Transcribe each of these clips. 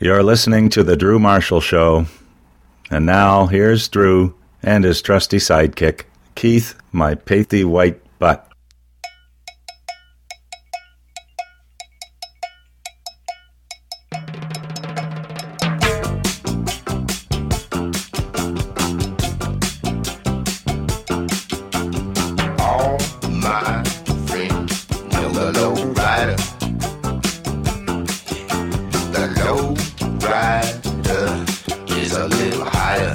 You're listening to The Drew Marshall Show. And now, here's Drew and his trusty sidekick, Keith, my pathy white butt. Rider is a little higher.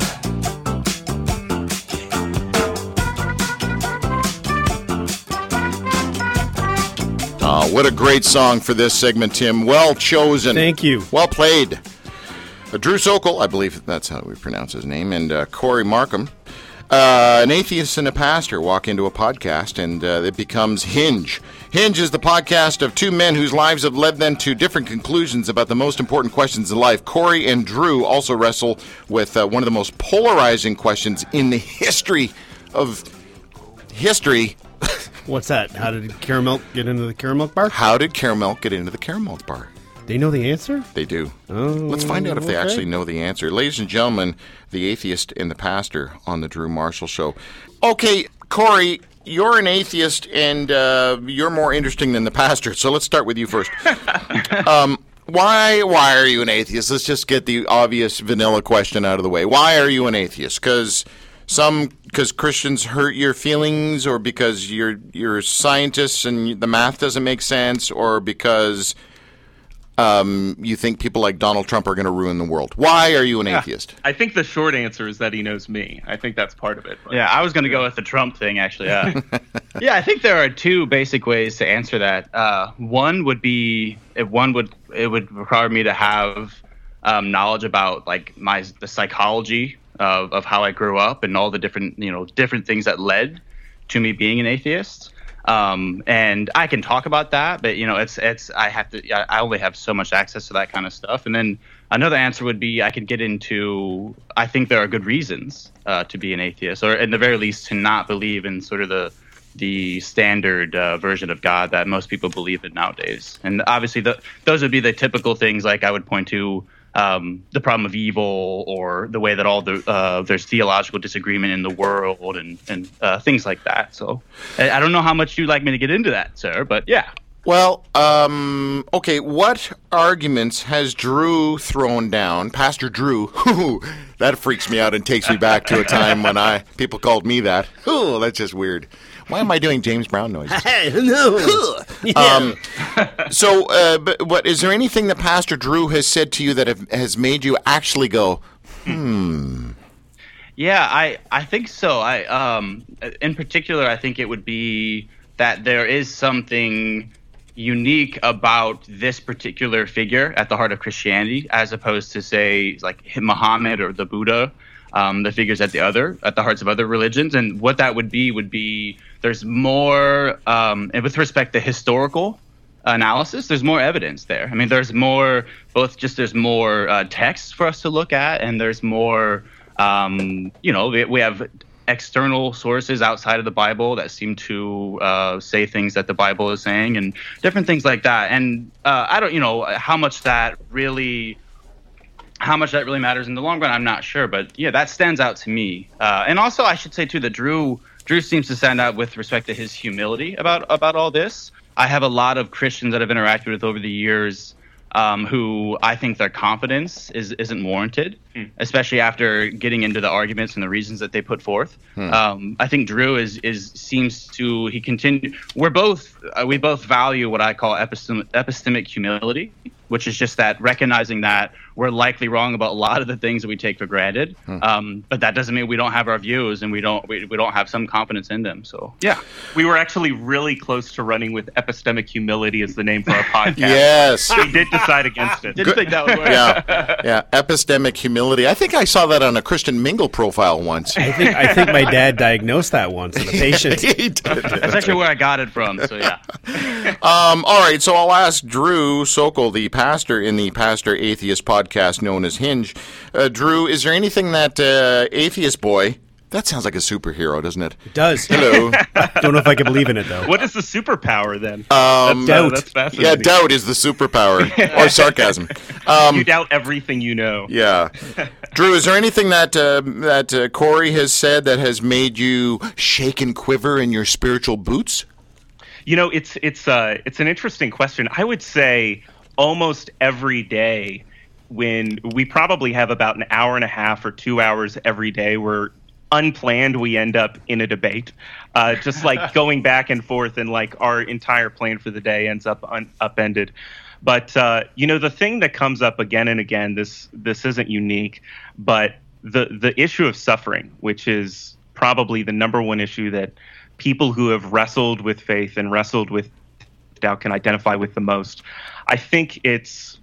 Uh, what a great song for this segment, Tim. Well chosen. Thank you. Well played. Uh, Drew Sokol, I believe that's how we pronounce his name, and uh, Cory Markum. Uh, an atheist and a pastor walk into a podcast, and uh, it becomes Hinge. Hinge is the podcast of two men whose lives have led them to different conclusions about the most important questions in life. Cory and Drew also wrestle with uh, one of the most polarizing questions in the history of history. What's that? How did caramel get into the caramel bar? How did caramel get into the caramel bar? They know the answer? They do. Oh, Let's find out if they actually know the answer. Ladies and gentlemen, the atheist and the pastor on the Drew Marshall Show. Okay, Cory, you're an atheist and uh, you're more interesting than the pastor. So let's start with you first. um, why? Why are you an atheist? Let's just get the obvious vanilla question out of the way. Why are you an atheist? Because some because Christians hurt your feelings, or because you're you're scientists and the math doesn't make sense, or because um, you think people like Donald Trump are going to ruin the world. Why are you an atheist? I think the short answer is that he knows me. I think that's part of it. but- Yeah, I was going to go with the Trump thing, actually. Yeah. yeah, I think there are two basic ways to answer that. Uh, one would be if one would it would require me to have um, knowledge about like my the psychology of, of how I grew up and all the different you know different things that led to me being an atheist. Um, and I can talk about that, but you know, it's it's I have to I only have so much access to that kind of stuff. And then another answer would be I could get into I think there are good reasons uh, to be an atheist, or at the very least to not believe in sort of the the standard uh, version of God that most people believe in nowadays. And obviously, the, those would be the typical things like I would point to um, the problem of evil or the way that all the uh, there's theological disagreement in the world and and uh, things like that. So I, I don't know how much you'd like me to get into that, sir, but yeah. Well, um, okay. What arguments has Drew thrown down, Pastor Drew? that freaks me out and takes me back to a time when I people called me that. Oh, that's just weird. Why am I doing James Brown noises? Hey, no. Um, so, uh, but is there anything that Pastor Drew has said to you that have, has made you actually go, hmm? Yeah, I I think so. I um in particular I think it would be that there is something unique about this particular figure at the heart of Christianity as opposed to say like Muhammad or the Buddha um, the figures at the other at the hearts of other religions and what that would be would be there's more um, and with respect to historical analysis there's more evidence there i mean there's more both just there's more uh, text for us to look at and there's more um, you know we, we have external sources outside of the bible that seem to uh, say things that the bible is saying and different things like that and uh, i don't you know how much that really how much that really matters in the long run, I'm not sure, but yeah, that stands out to me. Uh, and also, I should say too that Drew Drew seems to stand out with respect to his humility about about all this. I have a lot of Christians that I've interacted with over the years um, who I think their confidence is isn't warranted, especially after getting into the arguments and the reasons that they put forth. Um, I think Drew is is seems to he continue. We're both uh, we both value what I call epistem- epistemic humility, which is just that recognizing that we're likely wrong about a lot of the things that we take for granted. Um, but that doesn't mean we don't have our views and we don't we, we don't have some confidence in them. So yeah, We were actually really close to running with epistemic humility as the name for our podcast. yes? We did decide against it. didn't think that would work. yeah, yeah. Epistemic humility. I think I saw that on a Christian Mingle profile once. I think I think my dad diagnosed that once in a patient. He did. That's actually where I got it from. So yeah. Um, all right, so I'll ask Drew Sokol, the pastor in the Pastor Atheist podcast known as Hinge. Uh, Drew, is there anything that uh, atheist boy That sounds like a superhero, doesn't it? It does. Hello. Don't know if I can believe in it though. What is the superpower then? Um, that's, uh, doubt. that's yeah, doubt is the superpower or sarcasm. Um, you doubt everything you know. yeah, Drew, is there anything that uh, that uh, Cory has said that has made you shake and quiver in your spiritual boots? You know, it's it's uh it's an interesting question. I would say almost every day when we probably have about an hour and a half or two hours every day where unplanned we end up in a debate. Uh, just like going back and forth and like our entire plan for the day ends up un- upended. But uh, you know the thing that comes up again and again this this isn't unique but the the issue of suffering which is probably the number one issue that people who have wrestled with faith and wrestled with doubt can identify with the most. I think it's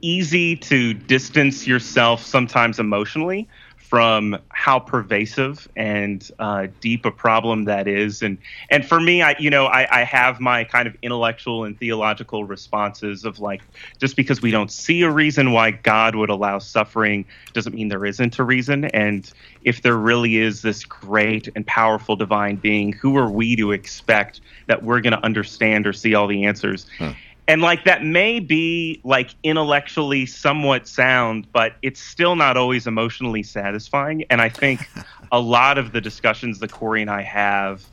easy to distance yourself sometimes emotionally from how pervasive and uh, deep a problem that is, and and for me, I you know I, I have my kind of intellectual and theological responses of like just because we don't see a reason why God would allow suffering doesn't mean there isn't a reason, and if there really is this great and powerful divine being, who are we to expect that we're going to understand or see all the answers? And like that may be like intellectually somewhat sound but it's still not always emotionally satisfying. And i think a lot of the discussions that cory and i have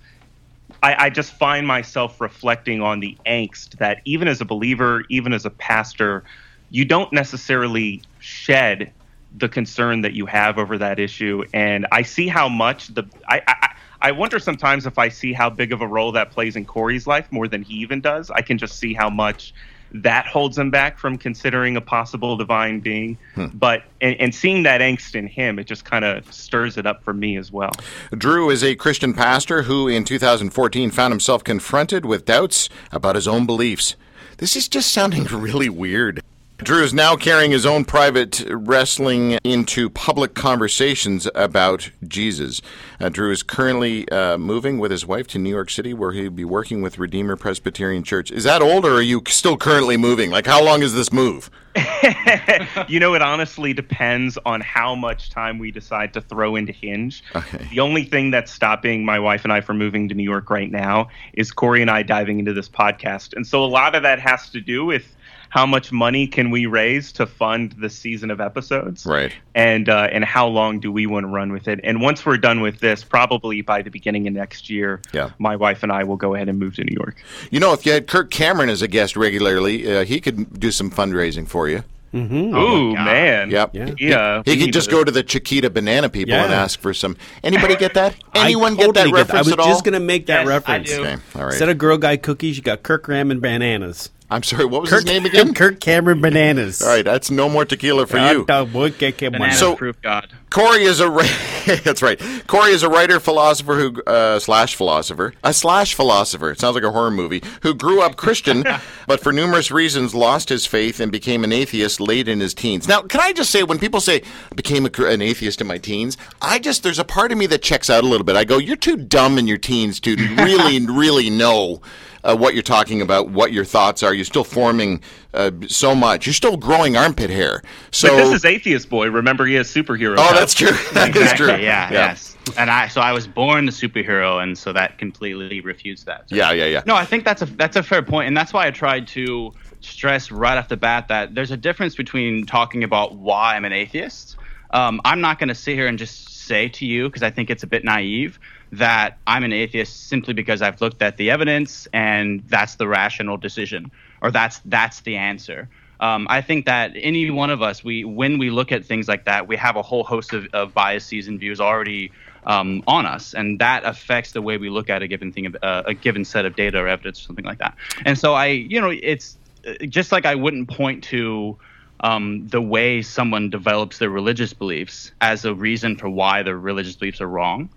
I, I just find myself reflecting on the angst that even as a believer even as a pastor you don't necessarily shed the concern that you have over that issue and i see how much the i, I I wonder sometimes if I see how big of a role that plays in Cory's life more than he even does. I can just see how much that holds him back from considering a possible divine being. Hmm. But and, and seeing that angst in him, it just kind of stirs it up for me as well. Drew is a Christian pastor who, in 2014, found himself confronted with doubts about his own beliefs. This is just sounding really weird. Drew is now carrying his own private wrestling into public conversations about Jesus. Uh, Drew is currently uh, moving with his wife to New York City, where he'll be working with Redeemer Presbyterian Church. Is that old, or are you still currently moving? Like, how long is this move? you know, it honestly depends on how much time we decide to throw into Hinge. Okay. The only thing that's stopping my wife and I from moving to New York right now is Cory and I diving into this podcast. And so a lot of that has to do with how much money can we raise to fund the season of episodes Right. and uh, and how long do we want to run with it and once we're done with this probably by the beginning of next year Yeah. my wife and i will go ahead and move to new york You know, if you had Kirk Cameron as a guest regularly, uh, he could do some fundraising for you. ooh man Yep. Yeah. yeah He we could just to- go to the Chiquita Banana people and ask for some. Anybody get that? Anyone totally get that that. reference I was at all? just gonna make that Yes, I reference. do. Okay, all right. Instead of Girl Guide cookies, you got Kirk Ram and bananas. I'm sorry. What was Kirk, his name again? Kirk Cameron bananas. All right, that's no more tequila for Hot you. dog, boy, que- que Banana So- proof God. Cory is a ri- that's right. Cory is a writer, philosopher who uh, slash philosopher, a slash philosopher. It sounds like a horror movie. Who grew up Christian, but for numerous reasons lost his faith and became an atheist late in his teens. Now, can I just say, when people say became a, an atheist in my teens, I just there's a part of me that checks out a little bit. I go, you're too dumb in your teens to really, really know. Uh, what you're talking about, what your thoughts are. You're still forming uh, so much. You're still growing armpit hair. So but this is atheist boy remember he has superhero Oh, powers. that's true. That is true. Exactly, Yeah, yes. And I so I was born the superhero, and so that completely refutes that. So- Yeah, yeah, yeah. No, I think that's a that's a fair point, and that's why I tried to stress right off the bat that there's a difference between talking about why I'm an atheist. Um, I'm not going to sit here and just say to you because I think it's a bit naive that I'm an atheist simply because I've looked at the evidence and that's the rational decision or that's that's the answer. Um, I think that any one of us, we when we look at things like that, we have a whole host of, of biases and views already um, on us, and that affects the way we look at a given thing, uh, a given set of data or evidence, or something like that. And so I, you know, it's uh, just like I wouldn't point to um, the way someone develops their religious beliefs as a reason for why their religious beliefs are wrong.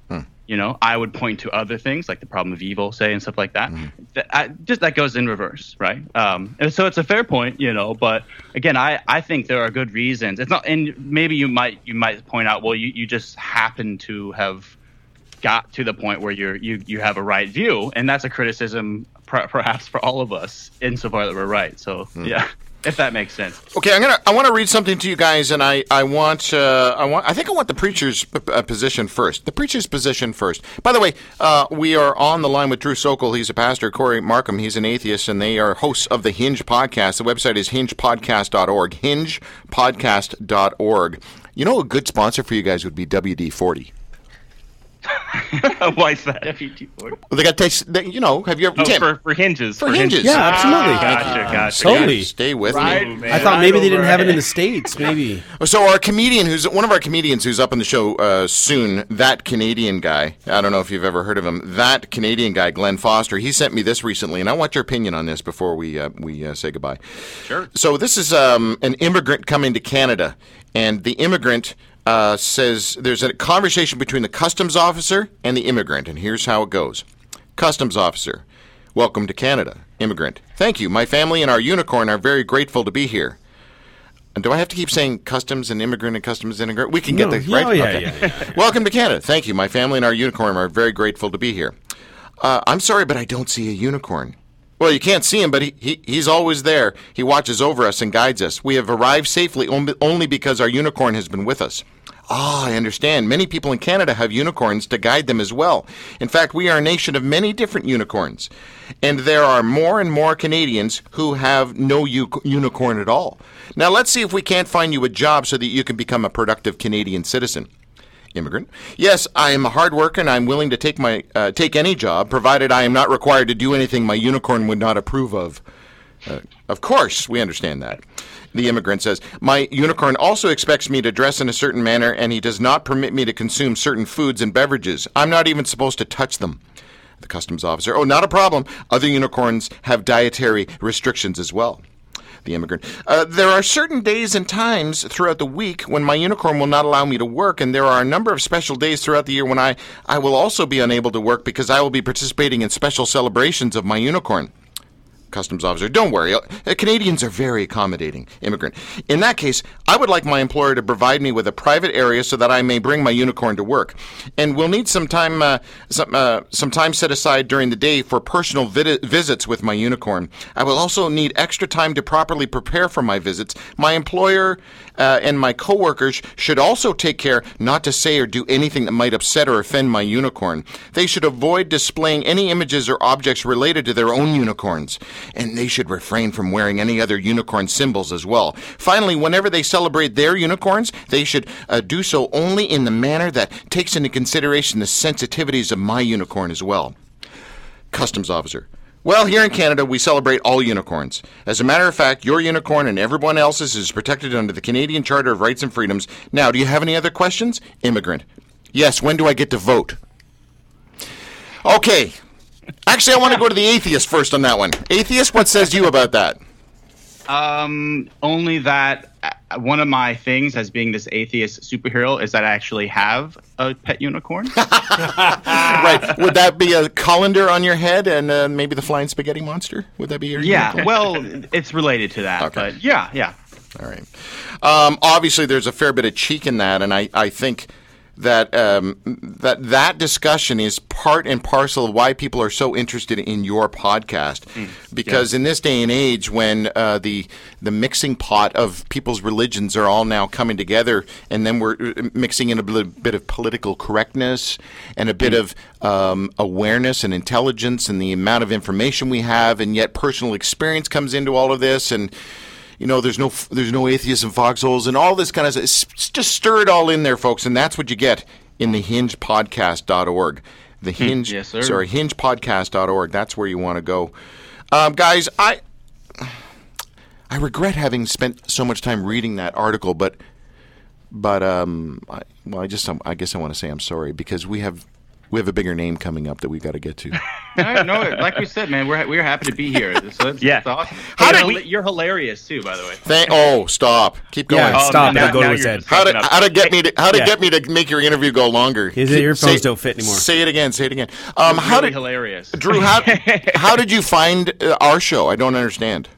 You know, I would point to other things like the problem of evil, say, and stuff like that. That I, just that goes in reverse, right? Um, and so it's a fair point, you know. But again, I, I think there are good reasons. It's not, and maybe you might you might point out, well, you, you just happen to have got to the point where you're you you have a right view, and that's a criticism per, perhaps for all of us insofar that we're right. So yeah. If that makes sense. Okay, I'm gonna. I want to read something to you guys, and I, I want. Uh, I want. I think I want the preacher's p- uh, position first. The preacher's position first. By the way, uh, we are on the line with Drew Sokol. He's a pastor. Cory Markum. He's an atheist, and they are hosts of the Hinge podcast. The website is hingepodcast.org. Hingepodcast.org. You know, a good sponsor for you guys would be WD forty. Why is that? Well, they got taste. They, you know, have you ever? Oh, Tim, for, for hinges. For hinges. Yeah, absolutely. Gotcha, gotcha. Totally. Stay with Right. me. I thought maybe they didn't have it in the states. Maybe. So our comedian, who's one of our comedians, who's up on the show uh, soon, that Canadian guy. I don't know if you've ever heard of him. That Canadian guy, Glenn Foster. He sent me this recently, and I want your opinion on this before we uh, we uh, say goodbye. Sure. So this is um, an immigrant coming to Canada, and the immigrant uh, says there's a conversation between the customs officer and the immigrant, and here's how it goes: Customs officer, welcome to Canada. Immigrant, thank you. My family and our unicorn are very grateful to be here. And do I have to keep saying customs and immigrant and customs and immigrant? We can get No, the yeah, right. oh, yeah, Okay. yeah, yeah, Welcome to Canada. Thank you. My family and our unicorn are very grateful to be here. Uh, I'm sorry, but I don't see a unicorn. Well, you can't see him, but he, he he's always there. He watches over us and guides us. We have arrived safely only because our unicorn has been with us. Ah, I understand. Many people in Canada have unicorns to guide them as well. In fact, we are a nation of many different unicorns. And there are more and more Canadians who have no u- unicorn at all. Now, let's see if we can't find you a job so that you can become a productive Canadian citizen. Immigrant. Yes, I am a hard worker and I'm willing to take my uh, take any job, provided I am not required to do anything my unicorn would not approve of. Uh, of course, we understand that. The immigrant says, My unicorn also expects me to dress in a certain manner, and he does not permit me to consume certain foods and beverages. I'm not even supposed to touch them. The customs officer, Oh, not a problem. Other unicorns have dietary restrictions as well. The immigrant, uh, There are certain days and times throughout the week when my unicorn will not allow me to work, and there are a number of special days throughout the year when I, I will also be unable to work because I will be participating in special celebrations of my unicorn customs officer. Don't worry. Uh, Canadians are very accommodating. Immigrant. In that case, I would like my employer to provide me with a private area so that I may bring my unicorn to work. And we'll need some time, uh, some, uh, some time set aside during the day for personal vid- visits with my unicorn. I will also need extra time to properly prepare for my visits. My employer uh, and my coworkers should also take care not to say or do anything that might upset or offend my unicorn. They should avoid displaying any images or objects related to their own unicorns and they should refrain from wearing any other unicorn symbols as well. Finally, whenever they celebrate their unicorns, they should uh, do so only in the manner that takes into consideration the sensitivities of my unicorn as well. Customs officer. Well, here in Canada, we celebrate all unicorns. As a matter of fact, your unicorn and everyone else's is protected under the Canadian Charter of Rights and Freedoms. Now, do you have any other questions? Immigrant. Yes, when do I get to vote? Okay, Actually, I want to go to the atheist first on that one. Atheist, what says you about that? Um, only that one of my things as being this atheist superhero is that I actually have a pet unicorn. right. Would that be a colander on your head and uh, maybe the flying spaghetti monster? Would that be your yeah, unicorn? well, it's related to that, Okay. but yeah, yeah. All right. Um, obviously, there's a fair bit of cheek in that, and I, I think that um, that that discussion is part and parcel of why people are so interested in your podcast. Because in this day and age, when uh, the the mixing pot of people's religions are all now coming together, and then we're uh, mixing in a bit, bit of political correctness and a bit of um, awareness and intelligence, and the amount of information we have, and yet personal experience comes into all of this, and you know, there's no there's no atheists and foxholes and all this kind of stuff. It's- it's Just stir it all in there, folks, and that's what you get in the hingepodcast.org. The hinge, Yes, sir. sorry, hingepodcast.org. That's where you want to go, um, guys. I I regret having spent so much time reading that article, but but um, I, well, I just I guess I want to say I'm sorry because we have we have a bigger name coming up that we've got to get to. No, no, like we said, man, we're we're happy to be here. So it's, Yeah. it's awesome. How Hey, did you're, we- you're hilarious too, by the way. Thank, oh, stop! Keep going. Yeah, Oh, stop. now- It'll go now to his head. How to, how to get me to how to Yeah. get me to make your interview go longer? His Keep- earphones say- don't fit anymore. Say it again. Say it again. Um, how really did hilarious. Drew? How how did you find uh, our show? I don't understand.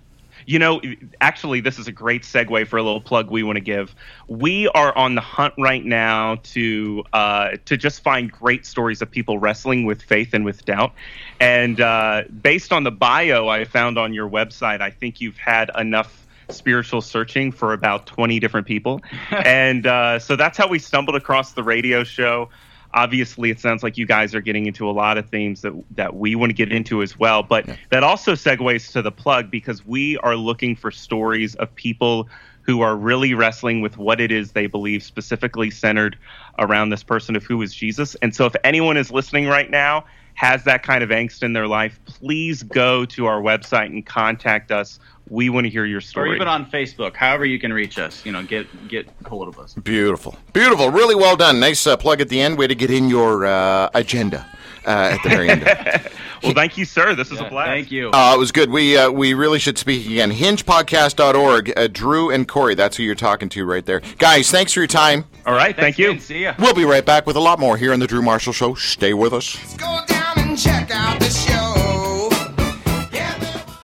You know, actually, this is a great segue for a little plug we want to give. We are on the hunt right now to uh, to just find great stories of people wrestling with faith and with doubt. And uh, based on the bio I found on your website, I think you've had enough spiritual searching for about 20 different people. and uh, so that's how we stumbled across the radio show. Obviously, it sounds like you guys are getting into a lot of themes that, that we want to get into as well. But that also segues to the plug because we are looking for stories of people who are really wrestling with what it is they believe, specifically centered around this person of who is Jesus. And so, if anyone is listening right now, has that kind of angst in their life, please go to our website and contact us. We want to hear your story. Or even on Facebook, however you can reach us. You know, get get hold of us. Beautiful. Beautiful. Really well done. Nice uh, plug at the end. Way to get in your uh, agenda uh, at the very end. well, thank you, sir. This is a blast. Thank you. Uh, it was good. We uh, we really should speak again. Hingepodcast.org. Uh, Drew and Cory, that's who you're talking to right there. Guys, thanks for your time. All right. Thanks, thank you. man. See ya. We'll be right back with a lot more here on The Drew Marshall Show. Stay with us.